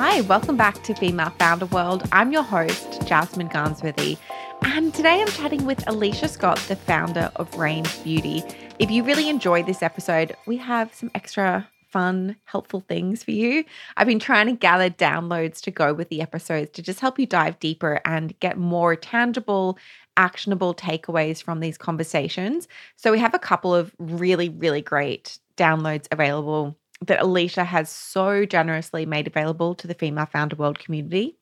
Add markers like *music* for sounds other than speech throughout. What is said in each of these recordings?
Hi, welcome back to Female Founder World. I'm your host, Jasmine Garnsworthy, and today I'm chatting with Alicia Scott, the founder of Range Beauty. If you really enjoyed this episode, we have some extra fun, helpful things for you. I've been trying to gather downloads to go with the episodes to just help you dive deeper and get more tangible, actionable takeaways from these conversations. So we have a couple of really, really great downloads available that Alicia has so generously made available to the Female Founder World community.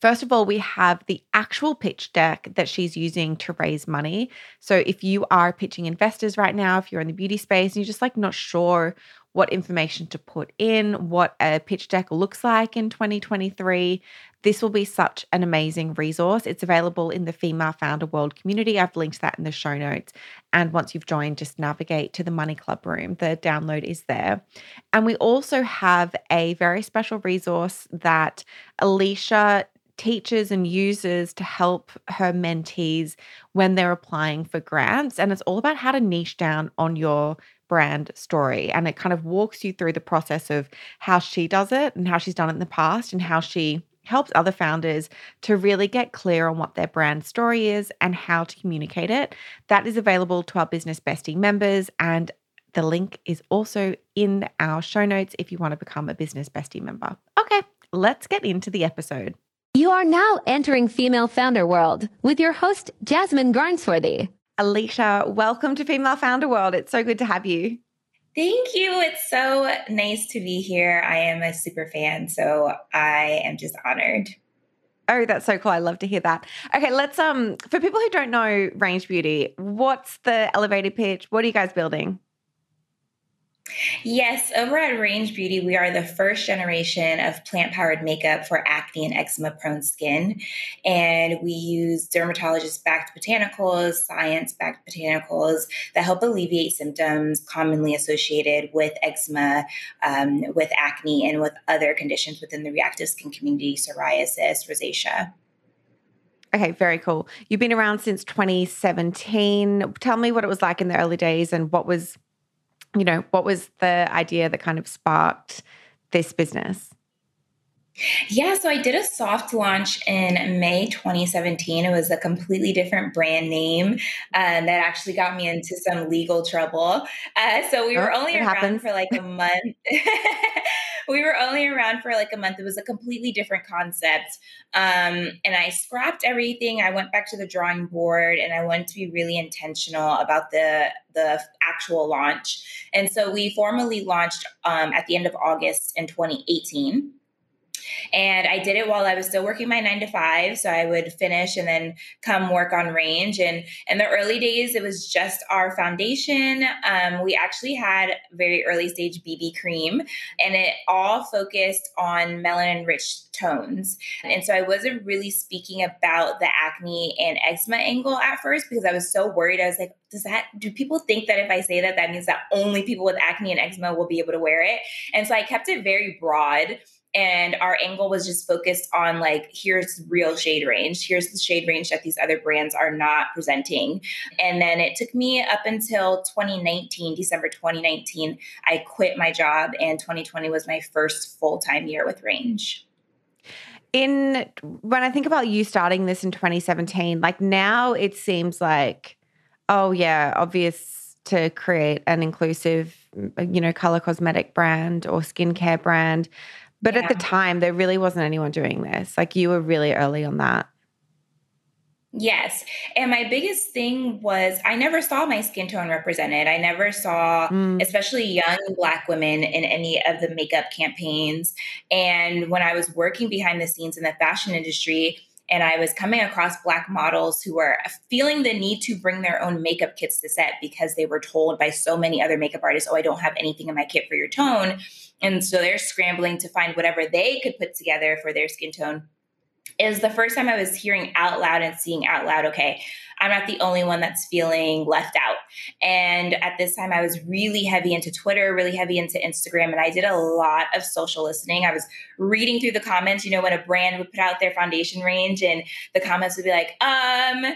First of all, we have the actual pitch deck that she's using to raise money. So if you are pitching investors right now, if you're in the beauty space and you're just like not sure what information to put in, what a pitch deck looks like in 2023, this will be such an amazing resource. It's available in the Female Founder World community. I've linked that in the show notes. And once you've joined, just navigate to the Money Club room. The download is there. And we also have a very special resource that Alicia teaches and uses to help her mentees when they're applying for grants. And it's all about how to niche down on your brand story. And it kind of walks you through the process of how she does it and how she's done it in the past and how she helps other founders to really get clear on what their brand story is and how to communicate it. That is available to our Business Bestie members. And the link is also in our show notes if you want to become a Business Bestie member. Okay, let's get into the episode. You are now entering Female Founder World with your host, Jasmine Garnsworthy. Alicia, welcome to Female Founder World. It's so good to have you. Thank you. It's so nice to be here. I am a super fan, so I am just honored. Oh, that's so cool. I love to hear that. Okay, let's um for people who don't know Range Beauty, what's the elevator pitch? What are you guys building? Yes, over at Range Beauty, we are the first generation of plant powered makeup for acne and eczema prone skin. And we use dermatologist backed botanicals, science backed botanicals that help alleviate symptoms commonly associated with eczema, um, with acne, and with other conditions within the reactive skin community, psoriasis, rosacea. Okay, very cool. You've been around since 2017. Tell me what it was like in the early days and what was you know, what was the idea that kind of sparked this business? Yeah, so I did a soft launch in May 2017. It was a completely different brand name uh, that actually got me into some legal trouble. Uh, so we oh, were only around happens. for like a month. *laughs* we were only around for like a month. It was a completely different concept. Um, and I scrapped everything. I went back to the drawing board and I wanted to be really intentional about the the actual launch. And so we formally launched um, at the end of August in 2018. And I did it while I was still working my nine to five. So I would finish and then come work on range. And in the early days, it was just our foundation. Um, we actually had very early stage BB cream, and it all focused on melanin rich tones. And so I wasn't really speaking about the acne and eczema angle at first because I was so worried. I was like, does that do people think that if I say that that means that only people with acne and eczema will be able to wear it? And so I kept it very broad and our angle was just focused on like here's real shade range here's the shade range that these other brands are not presenting. And then it took me up until 2019 december 2019 i quit my job and 2020 was my first full-time year with range. In when i think about you starting this in 2017 like now it seems like oh yeah obvious to create an inclusive you know color cosmetic brand or skincare brand but yeah. at the time, there really wasn't anyone doing this. Like you were really early on that. Yes. And my biggest thing was I never saw my skin tone represented. I never saw, mm. especially young Black women, in any of the makeup campaigns. And when I was working behind the scenes in the fashion industry, and I was coming across Black models who were feeling the need to bring their own makeup kits to set because they were told by so many other makeup artists, oh, I don't have anything in my kit for your tone. And so they're scrambling to find whatever they could put together for their skin tone. Is the first time I was hearing out loud and seeing out loud, okay, I'm not the only one that's feeling left out. And at this time, I was really heavy into Twitter, really heavy into Instagram, and I did a lot of social listening. I was reading through the comments, you know, when a brand would put out their foundation range, and the comments would be like, um,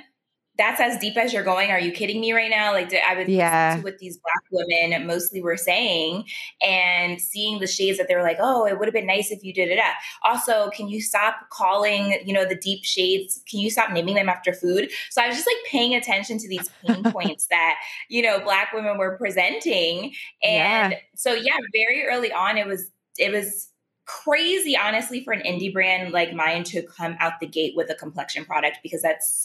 that's as deep as you're going. Are you kidding me right now? Like I would yeah. listen to what these black women mostly were saying and seeing the shades that they were like, oh, it would have been nice if you did it. Up. Also, can you stop calling, you know, the deep shades? Can you stop naming them after food? So I was just like paying attention to these pain *laughs* points that, you know, black women were presenting. And yeah. so yeah, very early on it was it was crazy honestly for an indie brand like mine to come out the gate with a complexion product because that's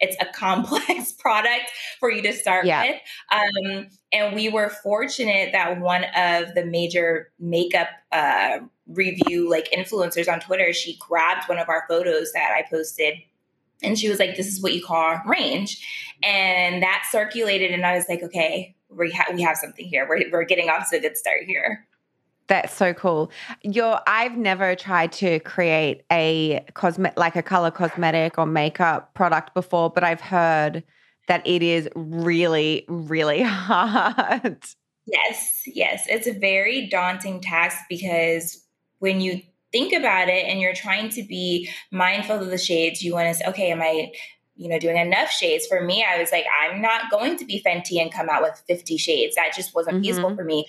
it's a complex *laughs* product for you to start yeah. with. Um, and we were fortunate that one of the major makeup uh, review like influencers on Twitter, she grabbed one of our photos that I posted and she was like, "This is what you call range," and that circulated, and I was like, "Okay, we, ha- we have something here. We're we're getting off to a good start here." That's so cool. You're I've never tried to create a cosmet like a color cosmetic or makeup product before, but I've heard that it is really, really *laughs* hard. Yes, yes. It's a very daunting task because when you think about it and you're trying to be mindful of the shades, you want to say, okay, am I you know, doing enough shades. For me, I was like, I'm not going to be Fenty and come out with 50 shades. That just wasn't mm-hmm. feasible for me,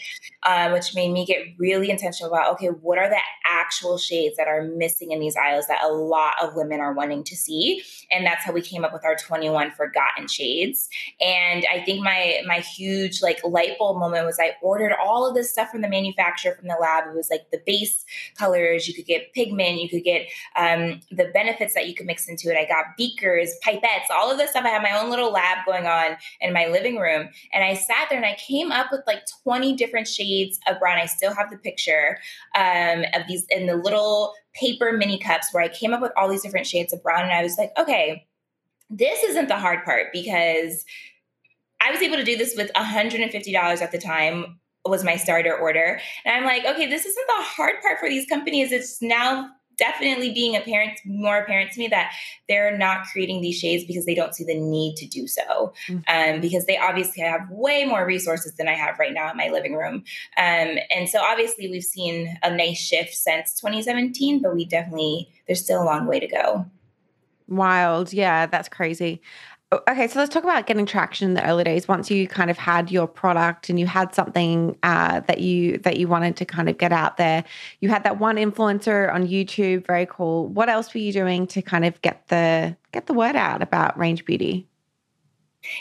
um, which made me get really intentional about, okay, what are the actual shades that are missing in these aisles that a lot of women are wanting to see? And that's how we came up with our 21 forgotten shades. And I think my, my huge like light bulb moment was I ordered all of this stuff from the manufacturer, from the lab. It was like the base colors, you could get pigment, you could get um, the benefits that you could mix into it. I got beakers, pipe pipettes, all of this stuff. I had my own little lab going on in my living room. And I sat there and I came up with like 20 different shades of brown. I still have the picture um, of these in the little paper mini cups where I came up with all these different shades of brown. And I was like, okay, this isn't the hard part because I was able to do this with $150 at the time was my starter order. And I'm like, okay, this isn't the hard part for these companies. It's now definitely being apparent more apparent to me that they're not creating these shades because they don't see the need to do so. Mm-hmm. um, because they obviously have way more resources than i have right now in my living room. Um, and so obviously we've seen a nice shift since 2017 but we definitely there's still a long way to go. Wild. Yeah that's crazy Okay, so let's talk about getting traction in the early days. Once you kind of had your product and you had something uh, that you that you wanted to kind of get out there, you had that one influencer on YouTube. Very cool. What else were you doing to kind of get the get the word out about Range Beauty?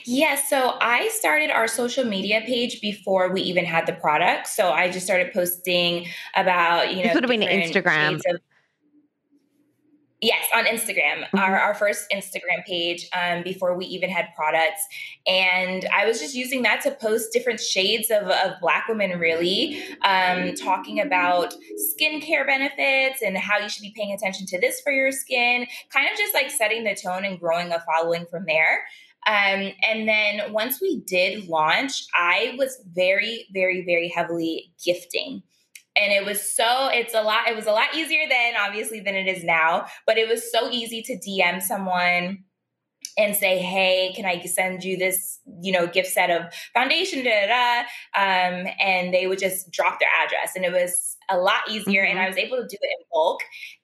Yeah, so I started our social media page before we even had the product. So I just started posting about you know. This would have been Instagram. Of, Yes, on Instagram, mm-hmm. our, our first Instagram page um, before we even had products. And I was just using that to post different shades of, of Black women, really, um, talking about skincare benefits and how you should be paying attention to this for your skin, kind of just like setting the tone and growing a following from there. Um, and then once we did launch, I was very, very, very heavily gifting and it was so it's a lot it was a lot easier then obviously than it is now but it was so easy to dm someone and say hey can i send you this you know gift set of foundation da, da, da. Um, and they would just drop their address and it was a lot easier mm-hmm. and I was able to do it in bulk.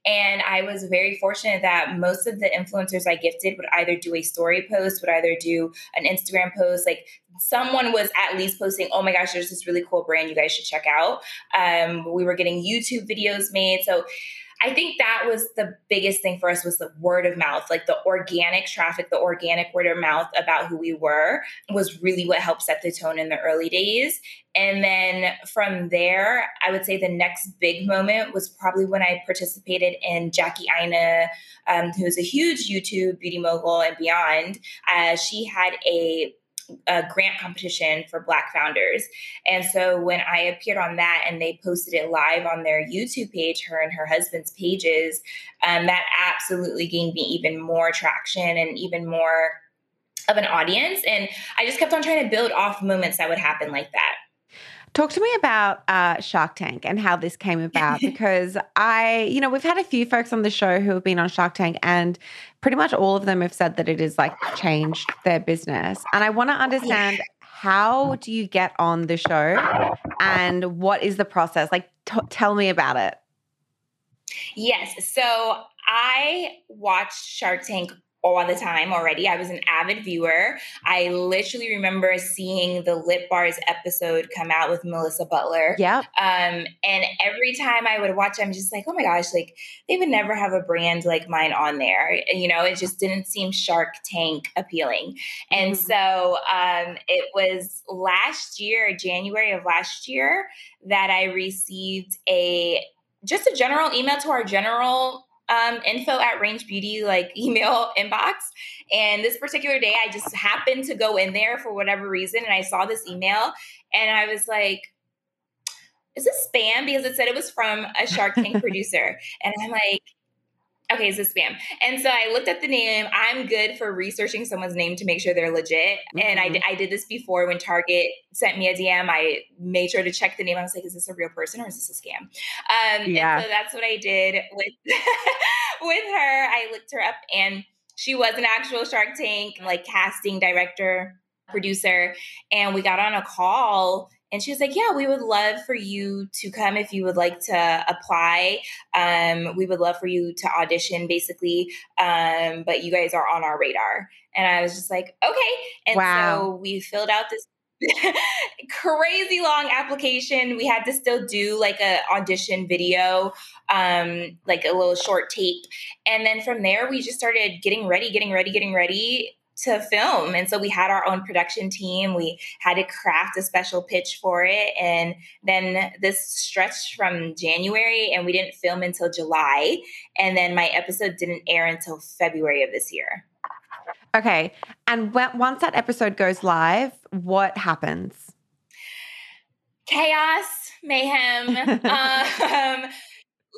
And I was very fortunate that most of the influencers I gifted would either do a story post, would either do an Instagram post. Like someone was at least posting, oh my gosh, there's this really cool brand you guys should check out. Um, we were getting YouTube videos made. So I think that was the biggest thing for us was the word of mouth, like the organic traffic, the organic word of mouth about who we were was really what helped set the tone in the early days. And then from there, I would say the next big moment was probably when I participated in Jackie Aina, um, who's a huge YouTube beauty mogul and beyond. Uh, she had a a grant competition for Black founders. And so when I appeared on that and they posted it live on their YouTube page, her and her husband's pages, um, that absolutely gained me even more traction and even more of an audience. And I just kept on trying to build off moments that would happen like that. Talk to me about uh, Shark Tank and how this came about *laughs* because I, you know, we've had a few folks on the show who have been on Shark Tank and pretty much all of them have said that it has like changed their business. And I want to understand how do you get on the show and what is the process? Like, t- tell me about it. Yes. So I watched Shark Tank all the time already. I was an avid viewer. I literally remember seeing the Lip Bars episode come out with Melissa Butler. Yeah. Um, and every time I would watch, I'm just like, oh my gosh, like they would never have a brand like mine on there. You know, it just didn't seem Shark Tank appealing. And mm-hmm. so um, it was last year, January of last year, that I received a just a general email to our general um, info at Range Beauty like *laughs* email inbox. And this particular day, I just happened to go in there for whatever reason, and I saw this email, and I was like, "Is this spam?" Because it said it was from a Shark Tank *laughs* producer, and I'm like, okay, it's a spam. And so I looked at the name. I'm good for researching someone's name to make sure they're legit. Mm-hmm. And I, I did this before when Target sent me a DM. I made sure to check the name. I was like, is this a real person or is this a scam? Um, yeah. so that's what I did with *laughs* with her. I looked her up and she was an actual Shark Tank like casting director, producer. And we got on a call and she was like, Yeah, we would love for you to come if you would like to apply. Um, we would love for you to audition, basically. Um, but you guys are on our radar. And I was just like, Okay. And wow. so we filled out this *laughs* crazy long application. We had to still do like a audition video, um, like a little short tape. And then from there, we just started getting ready, getting ready, getting ready to film. And so we had our own production team. We had to craft a special pitch for it. And then this stretched from January and we didn't film until July. And then my episode didn't air until February of this year. Okay. And when, once that episode goes live, what happens? Chaos, mayhem. *laughs* um,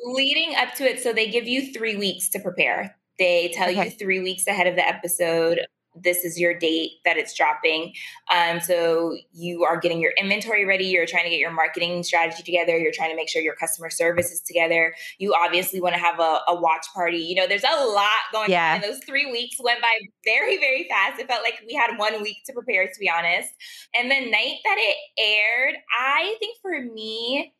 leading up to it, so they give you three weeks to prepare. They tell okay. you three weeks ahead of the episode this is your date that it's dropping. Um, so you are getting your inventory ready. You're trying to get your marketing strategy together. You're trying to make sure your customer service is together. You obviously want to have a, a, watch party. You know, there's a lot going yeah. on. And those three weeks went by very, very fast. It felt like we had one week to prepare, to be honest. And the night that it aired, I think for me,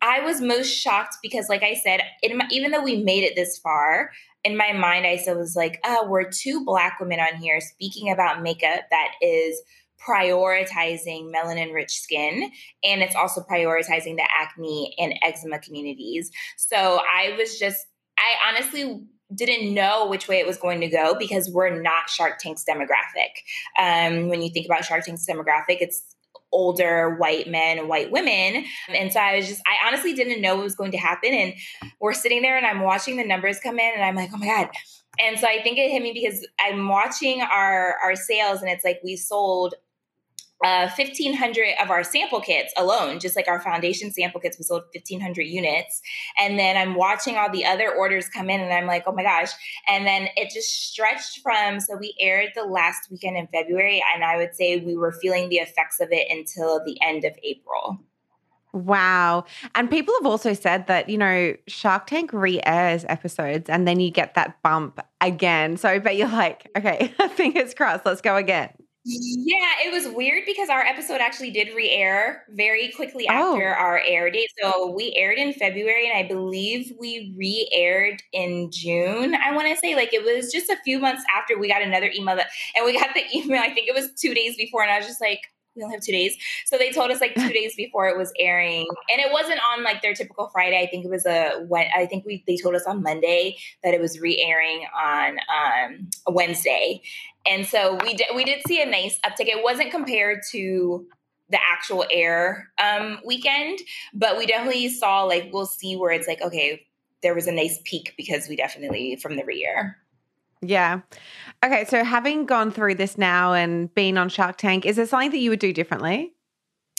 I was most shocked because, like I said, my, even though we made it this far, in my mind, I still was like, oh, we're two black women on here speaking about makeup that is prioritizing melanin rich skin and it's also prioritizing the acne and eczema communities. So I was just, I honestly didn't know which way it was going to go because we're not Shark Tank's demographic. Um, when you think about Shark Tank's demographic, it's older white men and white women. And so I was just, I honestly didn't know what was going to happen. And we're sitting there and I'm watching the numbers come in and I'm like, oh my God. And so I think it hit me because I'm watching our our sales and it's like we sold uh, 1500 of our sample kits alone just like our foundation sample kits we sold 1500 units and then i'm watching all the other orders come in and i'm like oh my gosh and then it just stretched from so we aired the last weekend in february and i would say we were feeling the effects of it until the end of april Wow. And people have also said that, you know, Shark Tank re airs episodes and then you get that bump again. So, but you're like, okay, *laughs* fingers crossed, let's go again. Yeah, it was weird because our episode actually did re-air very quickly after oh. our air date. So we aired in February and I believe we re-aired in June. I want to say like it was just a few months after we got another email that and we got the *laughs* email I think it was 2 days before and I was just like we only have two days. So they told us like two days *laughs* before it was airing, and it wasn't on like their typical Friday. I think it was a when I think we they told us on Monday that it was re-airing on um, Wednesday, and so we did we did see a nice uptick. It wasn't compared to the actual air um, weekend, but we definitely saw like we'll see where it's like okay, there was a nice peak because we definitely from the re-air. Yeah. Okay. So having gone through this now and been on Shark Tank, is there something that you would do differently?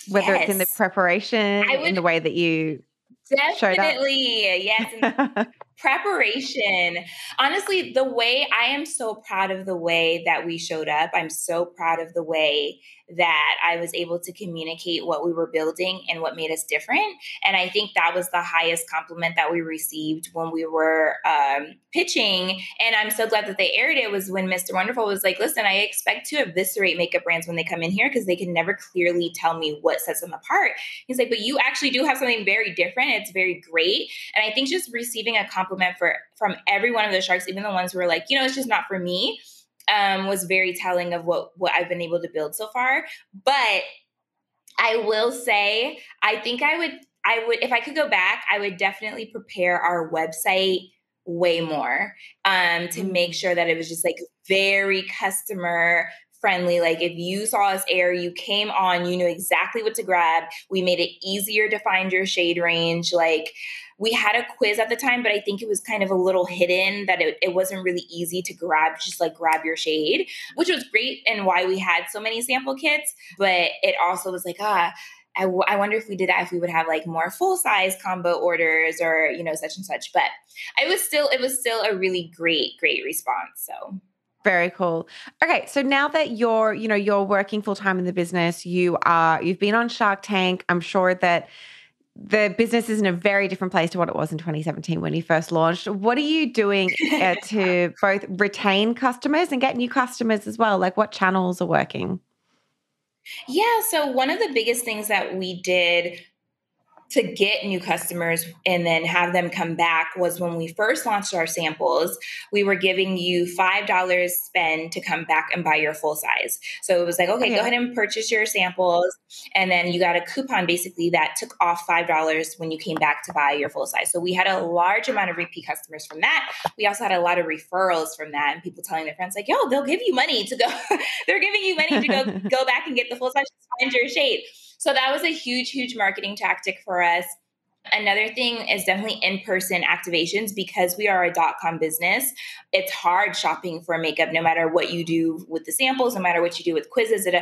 Whether yes. it's in the preparation, would, in the way that you definitely, yes. *laughs* preparation. Honestly, the way I am so proud of the way that we showed up. I'm so proud of the way that I was able to communicate what we were building and what made us different. And I think that was the highest compliment that we received when we were um, pitching. And I'm so glad that they aired it was when Mr. Wonderful was like, listen, I expect to eviscerate makeup brands when they come in here because they can never clearly tell me what sets them apart. He's like, but you actually do have something very different. It's very great. And I think just receiving a compliment for from every one of the sharks, even the ones who were like, you know, it's just not for me um, was very telling of what what I've been able to build so far. But I will say, I think I would I would if I could go back, I would definitely prepare our website way more um, to make sure that it was just like very customer friendly. Like if you saw us air, you came on, you knew exactly what to grab. We made it easier to find your shade range. Like we had a quiz at the time, but I think it was kind of a little hidden that it, it wasn't really easy to grab, just like grab your shade, which was great and why we had so many sample kits. But it also was like, ah, I, w- I wonder if we did that if we would have like more full size combo orders or you know such and such but it was still it was still a really great great response so very cool. Okay, so now that you're, you know, you're working full time in the business, you are you've been on Shark Tank. I'm sure that the business is in a very different place to what it was in 2017 when you first launched. What are you doing uh, *laughs* to both retain customers and get new customers as well? Like what channels are working? Yeah, so one of the biggest things that we did to get new customers and then have them come back was when we first launched our samples, we were giving you $5 spend to come back and buy your full size. So it was like, okay, go ahead and purchase your samples. And then you got a coupon basically that took off $5 when you came back to buy your full size. So we had a large amount of repeat customers from that. We also had a lot of referrals from that and people telling their friends, like, yo, they'll give you money to go, *laughs* they're giving you money to go, *laughs* go back and get the full size, find your shade. So that was a huge, huge marketing tactic for us. Another thing is definitely in person activations because we are a dot com business. It's hard shopping for makeup no matter what you do with the samples, no matter what you do with quizzes. It, uh,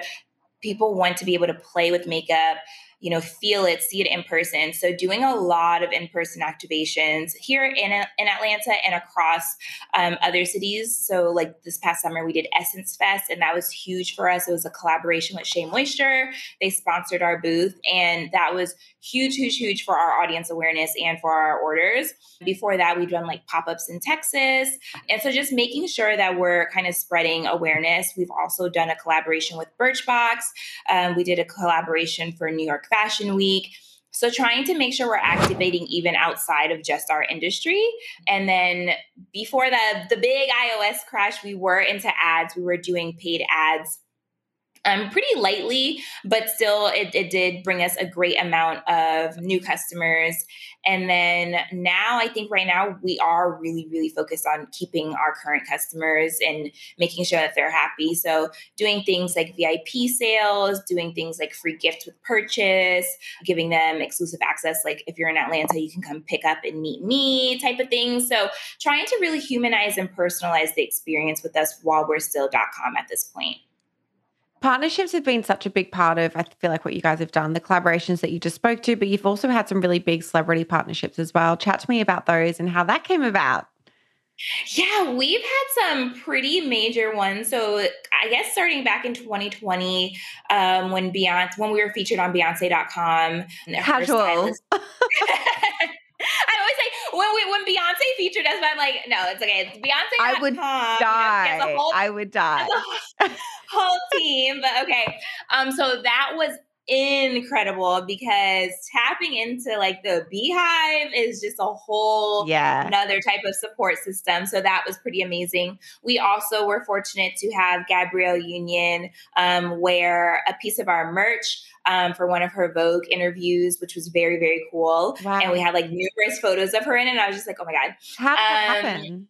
people want to be able to play with makeup you know feel it see it in person. So doing a lot of in-person activations here in, in atlanta and across um, other cities. So like this past summer we did essence fest and that was huge for us. It was a collaboration with shea moisture. They sponsored our booth and that was huge huge huge for our audience awareness and for our orders. Before that we'd done like pop-ups in texas. And so just making sure that we're kind of spreading awareness. We've also done a collaboration with birchbox. Um, we did a collaboration for new york Fashion Week. So trying to make sure we're activating even outside of just our industry. And then before the the big iOS crash, we were into ads. We were doing paid ads um, pretty lightly, but still, it, it did bring us a great amount of new customers. And then now, I think right now we are really, really focused on keeping our current customers and making sure that they're happy. So, doing things like VIP sales, doing things like free gift with purchase, giving them exclusive access. Like if you're in Atlanta, you can come pick up and meet me type of thing. So, trying to really humanize and personalize the experience with us while we're still .com at this point. Partnerships have been such a big part of, I feel like, what you guys have done, the collaborations that you just spoke to, but you've also had some really big celebrity partnerships as well. Chat to me about those and how that came about. Yeah, we've had some pretty major ones. So I guess starting back in 2020, um, when Beyonce, when we were featured on Beyonce.com, casual. *laughs* *laughs* *laughs* I always say when we, when Beyonce featured us, I'm like, no, it's okay. It's Beyonce. I would die. Whole, I would die. whole team, but okay. Um, so that was incredible because tapping into like the beehive is just a whole yeah. another type of support system so that was pretty amazing. We also were fortunate to have gabrielle union um, wear a piece of our merch um, for one of her vogue interviews which was very very cool. Wow. and we had like numerous photos of her in it and i was just like oh my god. How did that um, happen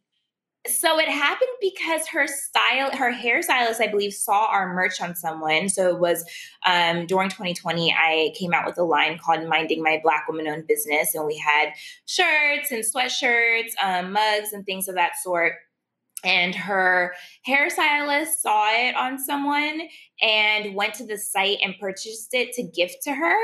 so it happened because her style, her hairstylist, I believe, saw our merch on someone. So it was um, during 2020, I came out with a line called Minding My Black Woman Owned Business. And we had shirts and sweatshirts, um, mugs, and things of that sort and her hairstylist saw it on someone and went to the site and purchased it to gift to her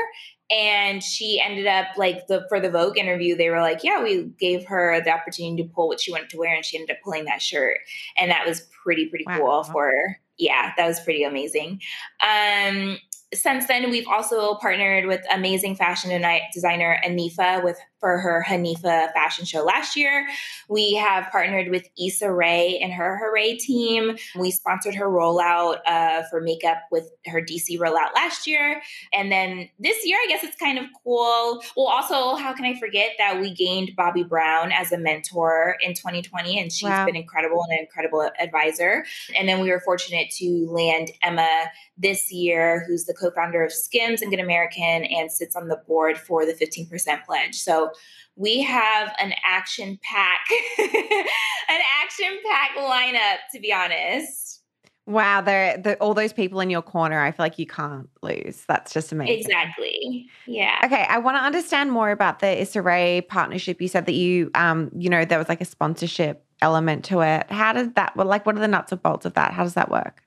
and she ended up like the for the Vogue interview, they were like, "Yeah, we gave her the opportunity to pull what she wanted to wear, and she ended up pulling that shirt, and that was pretty pretty wow. cool for yeah, that was pretty amazing. Um, since then, we've also partnered with amazing fashion designer Anifa with for her Hanifa fashion show last year. We have partnered with Issa Rae and her Hoorae team. We sponsored her rollout uh, for makeup with her DC rollout last year. And then this year, I guess it's kind of cool. Well, also, how can I forget that we gained Bobbi Brown as a mentor in 2020, and she's wow. been incredible and an incredible advisor. And then we were fortunate to land Emma this year, who's the co founder of Skims and Good American and sits on the board for the 15% pledge. So we have an action pack, *laughs* an action pack lineup, to be honest. Wow, they're, they're, all those people in your corner. I feel like you can't lose. That's just amazing. Exactly. Yeah. Okay, I want to understand more about the Issa Rae partnership. You said that you, um, you know, there was like a sponsorship element to it. How did that? Well, like, what are the nuts and bolts of that? How does that work?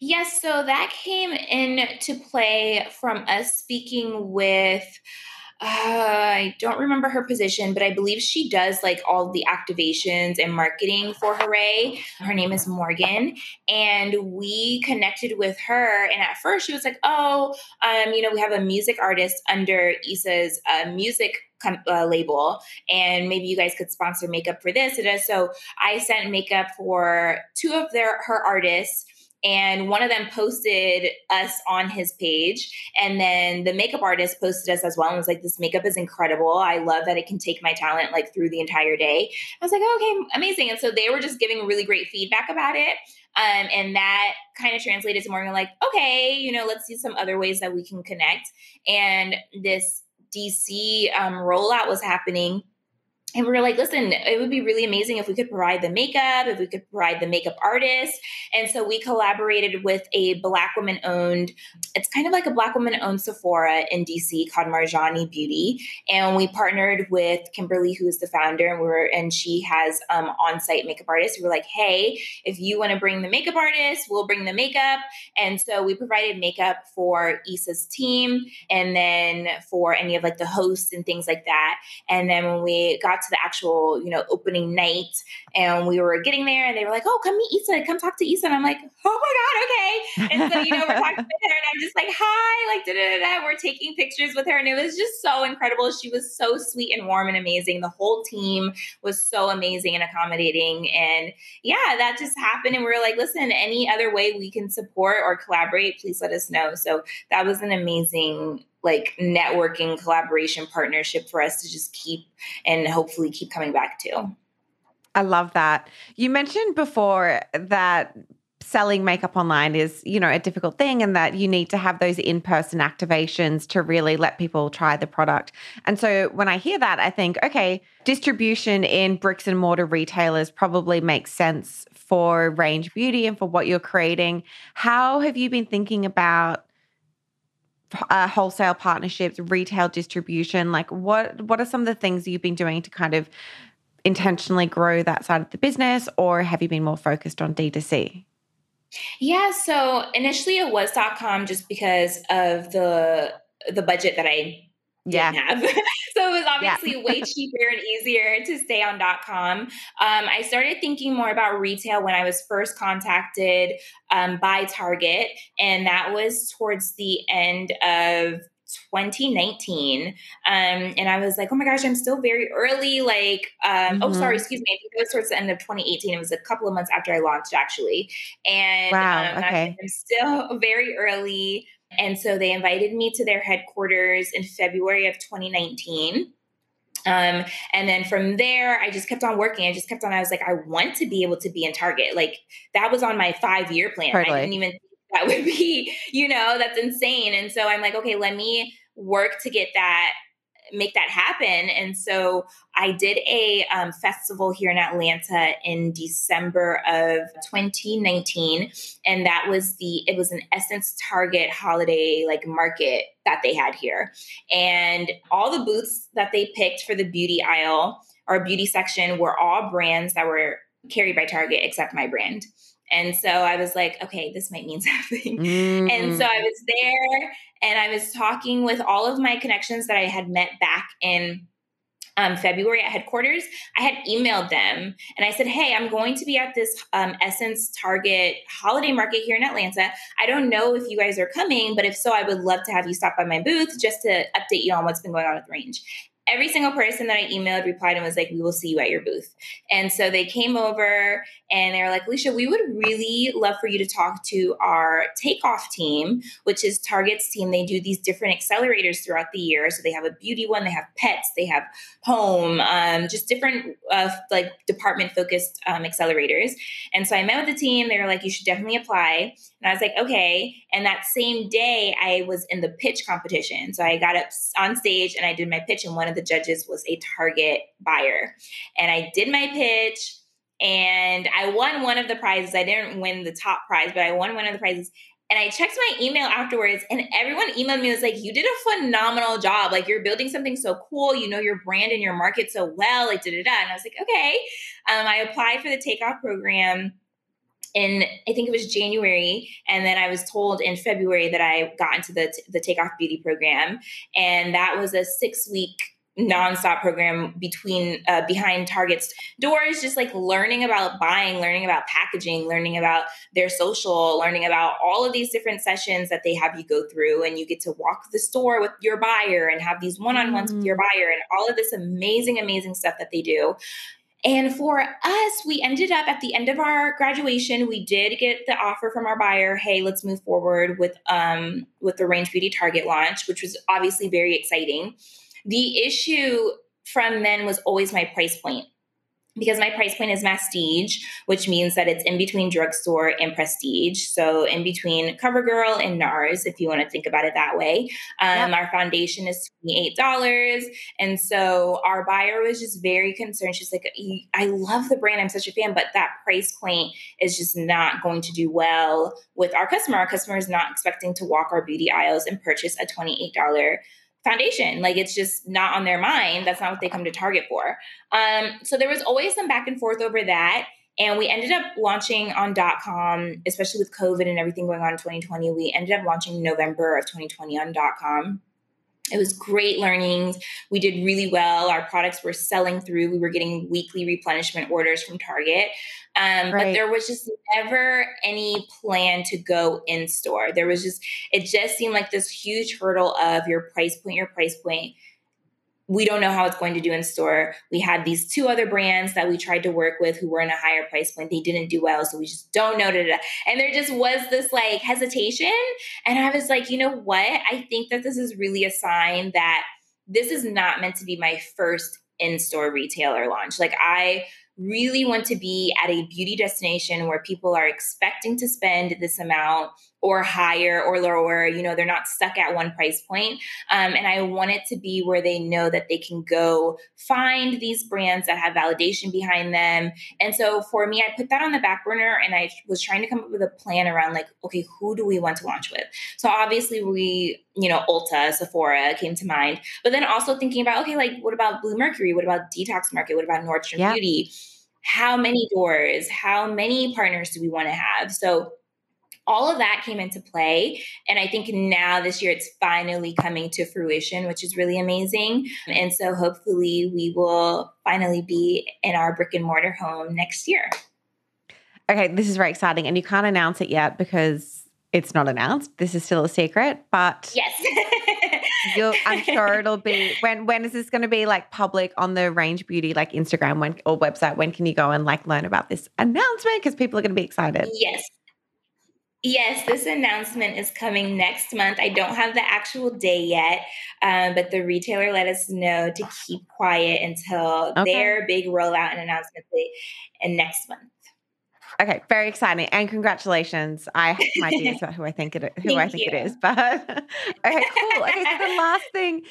Yes, so that came into play from us speaking with uh, I don't remember her position, but I believe she does like all the activations and marketing for Hoorae. Her name is Morgan, and we connected with her. And at first, she was like, "Oh, um, you know, we have a music artist under Issa's uh, music uh, label, and maybe you guys could sponsor makeup for this." So I sent makeup for two of their her artists and one of them posted us on his page. And then the makeup artist posted us as well and was like this makeup is incredible. I love that it can take my talent like through the entire day. I was like oh, okay amazing. And so they were just giving really great feedback about it. Um, and that kind of translated to more like okay you know let's see some other ways that we can connect. And this dc um, rollout was happening and we were like, listen, it would be really amazing if we could provide the makeup, if we could provide the makeup artist. And so we collaborated with a Black woman owned, it's kind of like a Black woman owned Sephora in DC called Marjani Beauty. And we partnered with Kimberly, who is the founder, and we were, and she has um, on site makeup artists. We were like, hey, if you want to bring the makeup artist, we'll bring the makeup. And so we provided makeup for Issa's team and then for any of like the hosts and things like that. And then when we got to the actual, you know, opening night and we were getting there and they were like, oh, come meet Issa, come talk to Issa. And I'm like, oh my God, okay. And so, you know, we're talking with her and I'm just like, hi, like, da da da. We're taking pictures with her. And it was just so incredible. She was so sweet and warm and amazing. The whole team was so amazing and accommodating. And yeah, that just happened. And we were like, listen, any other way we can support or collaborate, please let us know. So that was an amazing like networking collaboration partnership for us to just keep and hopefully keep coming back to. I love that. You mentioned before that selling makeup online is, you know, a difficult thing and that you need to have those in-person activations to really let people try the product. And so when I hear that, I think, okay, distribution in bricks and mortar retailers probably makes sense for Range Beauty and for what you're creating. How have you been thinking about uh, wholesale partnerships, retail distribution? Like, what what are some of the things you've been doing to kind of intentionally grow that side of the business, or have you been more focused on D2C? Yeah, so initially it was .com just because of the the budget that I yeah. have. *laughs* so it was obviously yeah. way cheaper and easier to stay on .com. Um, I started thinking more about retail when I was first contacted um, by Target, and that was towards the end of 2019 um, and i was like oh my gosh i'm still very early like um, mm-hmm. oh sorry mm-hmm. excuse me i think it was towards the end of 2018 it was a couple of months after i launched actually and wow, um, okay. i'm still *laughs* very early and so they invited me to their headquarters in February of 2019. Um, and then from there, I just kept on working. I just kept on. I was like, I want to be able to be in Target. Like that was on my five year plan. Totally. I didn't even think that *laughs* would be, you know, that's insane. And so I'm like, okay, let me work to get that make that happen. And so I did a um, festival here in Atlanta in December of 2019, and that was the it was an Essence Target holiday like market that they had here, and all the booths that they picked for the beauty aisle or beauty section were all brands that were carried by Target except my brand. And so I was like, okay, this might mean *laughs* something. Mm. And so I was there and I was talking with all of my connections that I had met back in um, February at headquarters, I had emailed them and I said, Hey, I'm going to be at this um, Essence Target holiday market here in Atlanta. I don't know if you guys are coming, but if so, I would love to have you stop by my booth just to update you on what's been going on with the range every single person that I emailed replied and was like, We will see you at your booth. And so they came over and they were like, Alicia, we would really love for you to talk to our takeoff team, which is Target's team. They do these different accelerators throughout the year. So they have a beauty one, they have pets, they have home, um, just different uh, like department focused um, accelerators. And so I met with the team. They were like, You should definitely apply. And I was like, Okay. And that same day, I was in the pitch competition. So I got up on stage and I did my pitch, and one of the judges was a Target buyer. And I did my pitch and I won one of the prizes. I didn't win the top prize, but I won one of the prizes. And I checked my email afterwards, and everyone emailed me was like, "You did a phenomenal job. Like you're building something so cool. You know your brand and your market so well. Like da da da." And I was like, "Okay." Um, I applied for the takeoff program in I think it was January, and then I was told in February that I got into the the takeoff beauty program, and that was a six week nonstop program between uh, behind target's doors just like learning about buying learning about packaging learning about their social learning about all of these different sessions that they have you go through and you get to walk the store with your buyer and have these one-on-ones mm-hmm. with your mm. buyer and all of this amazing amazing stuff that they do and for us, we ended up at the end of our graduation, we did get the offer from our buyer, hey, let's move forward with um with the Range Beauty Target launch, which was obviously very exciting. The issue from then was always my price point because my price point is masstige, which means that it's in between drugstore and prestige. So in between CoverGirl and NARS, if you want to think about it that way. Um, yep. Our foundation is $28. And so our buyer was just very concerned. She's like, I love the brand. I'm such a fan, but that price point is just not going to do well with our customer. Our customer is not expecting to walk our beauty aisles and purchase a $28 foundation. Like it's just not on their mind. That's not what they come to Target for. Um, so there was always some back and forth over that. And we ended up launching on .com, especially with COVID and everything going on in 2020. We ended up launching November of 2020 on .com. It was great learnings. We did really well. Our products were selling through. We were getting weekly replenishment orders from Target. Um, right. But there was just never any plan to go in store. There was just, it just seemed like this huge hurdle of your price point, your price point we don't know how it's going to do in store. We had these two other brands that we tried to work with who were in a higher price point. They didn't do well, so we just don't know. And there just was this like hesitation. And I was like, you know what? I think that this is really a sign that this is not meant to be my first in store retailer launch. Like, I really want to be at a beauty destination where people are expecting to spend this amount or higher or lower. You know, they're not stuck at one price point. Um, and I want it to be where they know that they can go find these brands that have validation behind them. And so for me, I put that on the back burner and I was trying to come up with a plan around like, okay, who do we want to launch with? So obviously we, you know, Ulta, Sephora came to mind, but then also thinking about, okay, like what about Blue Mercury? What about Detox Market? What about Nordstrom yeah. Beauty? How many doors? How many partners do we want to have? So all of that came into play. And I think now this year it's finally coming to fruition, which is really amazing. And so hopefully we will finally be in our brick and mortar home next year. Okay, this is very exciting. And you can't announce it yet because it's not announced. This is still a secret, but yes. *laughs* I'm sure it'll be when when is this going to be like public on the Range Beauty like Instagram when or website? When can you go and like learn about this announcement? Because people are going to be excited. Yes. Yes, this announcement is coming next month. I don't have the actual day yet, um, but the retailer let us know to keep quiet until okay. their big rollout and announcement and next month. Okay, very exciting, and congratulations! I have some *laughs* ideas about who I think it who I think you. it is, but *laughs* okay, cool. Okay, so the *laughs* last thing,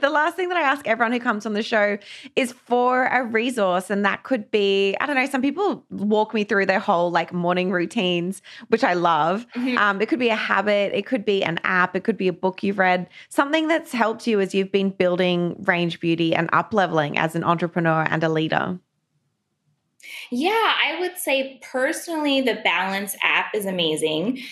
the last thing that I ask everyone who comes on the show is for a resource, and that could be I don't know. Some people walk me through their whole like morning routines, which I love. Mm-hmm. Um, it could be a habit, it could be an app, it could be a book you've read, something that's helped you as you've been building Range Beauty and up leveling as an entrepreneur and a leader. Yeah, I would say personally, the Balance app is amazing.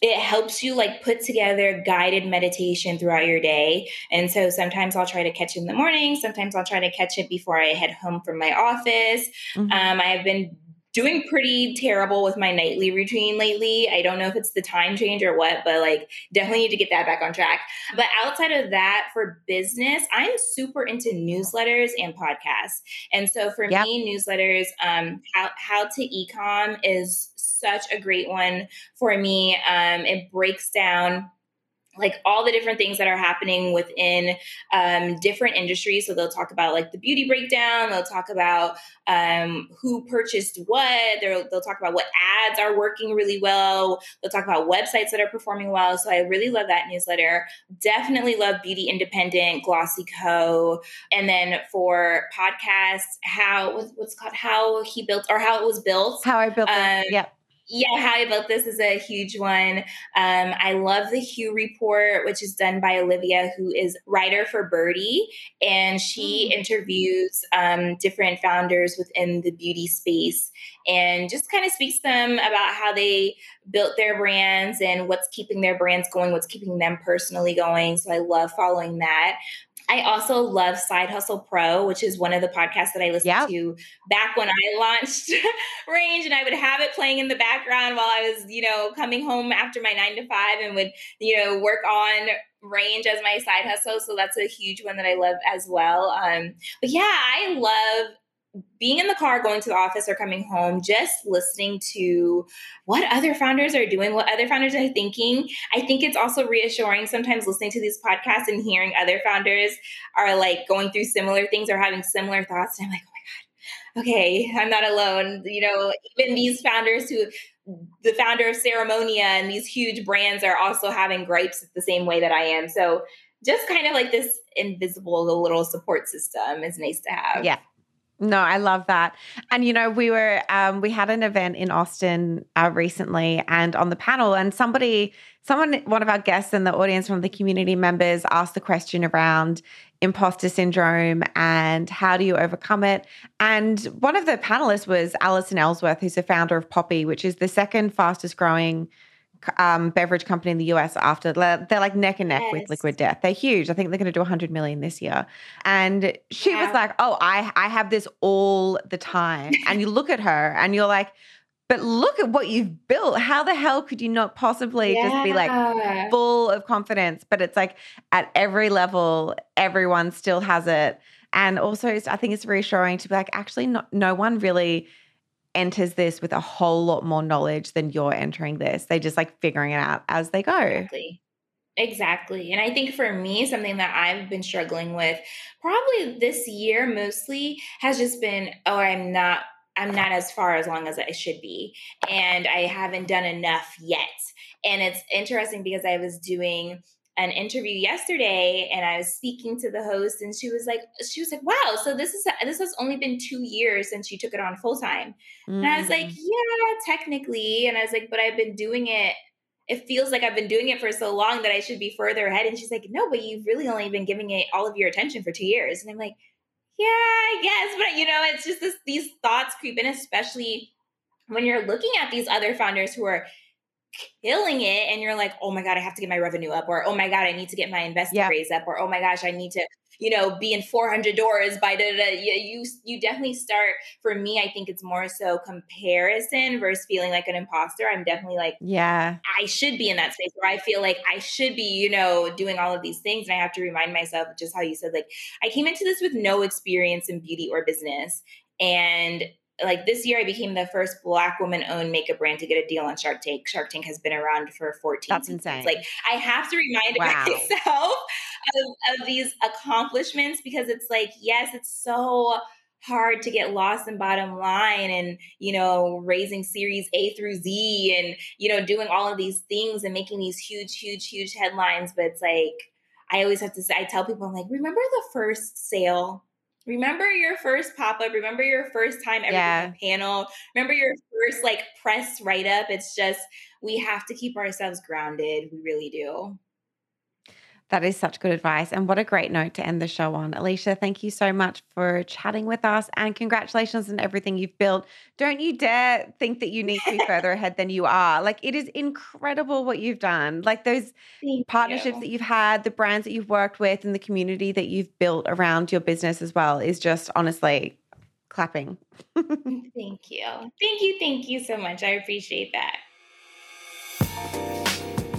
it helps you like put together guided meditation throughout your day. And so sometimes I'll try to catch it in the morning. Sometimes I'll try to catch it before I head home from my office. Mm-hmm. Um, I have been doing pretty terrible with my nightly routine lately. I don't know if it's the time change or what, but like definitely need to get that back on track. But outside of that, for business, I'm super into newsletters and podcasts. And so for yep. me, newsletters, um, how how to ecom is such a great one for me. Um, it breaks down like all the different things that are happening within um, different industries. So they'll talk about like the beauty breakdown. They'll talk about um, who purchased what. They'll, they'll talk about what ads are working really well. They'll talk about websites that are performing well. So I really love that newsletter. Definitely love Beauty Independent, Glossy Co. And then for podcasts, how what's called how he built or how it was built. How I built um, it. Yep yeah, How I Built This is a huge one. Um, I love the Hue Report, which is done by Olivia, who is writer for Byrdie, and she mm. interviews um, different founders within the beauty space and just kind of speaks to them about how they built their brands and what's keeping their brands going, what's keeping them personally going. So I love following that. I also love Side Hustle Pro, which is one of the podcasts that I listened yep. to back when I launched *laughs* Range, and I would have it playing in the background while I was, you know, coming home after my nine to five and would, you know, work on range as my side hustle so that's a huge one that i love as well um but yeah i love being in the car going to the office or coming home just listening to what other founders are doing what other founders are thinking. I think it's also reassuring sometimes listening to these podcasts and hearing other founders are like going through similar things or having similar thoughts. And i'm like oh my god. Okay i'm not alone. You know even these founders who the founder of ceremonia and these huge brands are also having gripes the same way that i am. So just kind of like this invisible little support system is nice to have. Yeah no, I love that. And you know, we were um, we had an event in Austin uh, recently, and on the panel, and somebody, someone, one of our guests in the audience, one of the community members, asked the question around imposter syndrome and how do you overcome it. And one of the panelists was Allison Ellsworth, who's the founder of Poppi, which is the second fastest growing um, beverage company in the US after they're, like neck and neck yes. with Liquid Death. They're huge. I think they're going to do 100 million this year. And she yeah. was like, "Oh, I I have this all the time." *laughs* and you look at her and you're like, "But look at what you've built. How the hell could you not possibly yeah. just be like full of confidence?" But it's like at every level, everyone still has it. And also, I think it's reassuring to be like, actually, not, no one really enters this with a whole lot more knowledge than you're entering this. They just like figuring it out as they go. Exactly. Exactly. And I think for me, something that I've been struggling with probably this year mostly has just been, oh, I'm not I'm not as far as long as I should be. And I haven't done enough yet. And it's interesting because I was doing an interview yesterday and I was speaking to the host and she was like she was like wow so this is this has only been 2 years since you took it on full time. Mm. And I was like mm. yeah technically and I was like but I've been doing it it feels like I've been doing it for so long that I should be further ahead and she's like no but you've really only been giving it all of your attention for 2 years and I'm like yeah I guess but you know it's just this these thoughts creep in especially when you're looking at these other founders who are killing it and you're like oh my god i have to get my revenue up or oh my god i need to get my investment yep. raise up or oh my gosh i need to you know be in 400 doors by da, da, you, you you definitely start for me i think it's more so comparison versus feeling like an imposter. I'm definitely like yeah. I should be in that space where i feel like i should be you know doing all of these things and i have to remind myself just how you said like i came into this with no experience in beauty or business and like this year I became the first black woman owned makeup brand to get a deal on Shark Tank. Shark Tank has been around for 14 That's seasons. insane. Like I have to remind wow. myself of, of these accomplishments because it's like, yes, it's so hard to get lost in bottom line and you know raising series a through z and you know doing all of these things and making these huge huge huge headlines but it's like i always have to say i tell people i'm like remember the first sale remember your first pop up, remember your first time ever yeah. panel, remember your first like press write up. It's just we have to keep ourselves grounded. We really do. That is such good advice. And what a great note to end the show on. Alicia, thank you so much for chatting with us and congratulations on everything you've built. Don't you dare think that you need to be *laughs* further ahead than you are. Like, it is incredible what you've done. Like, those Thank partnerships you. that you've had, the brands that you've worked with, and the community that you've built around your business as well is just honestly clapping. Mm, *laughs* thank you. Thank you. Thank you so much. I appreciate that.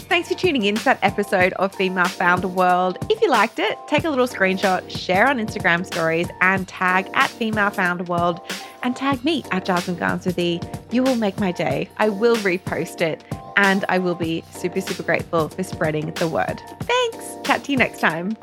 Thanks for tuning in to that episode of Female Founder World. If you liked it, take a little screenshot, share on Instagram stories, and tag at Female Founder World and tag me at Jasmine Garnsworthy. You will make my day. I will repost it and I will be super, super grateful for spreading the word. Thanks. Chat to you next time.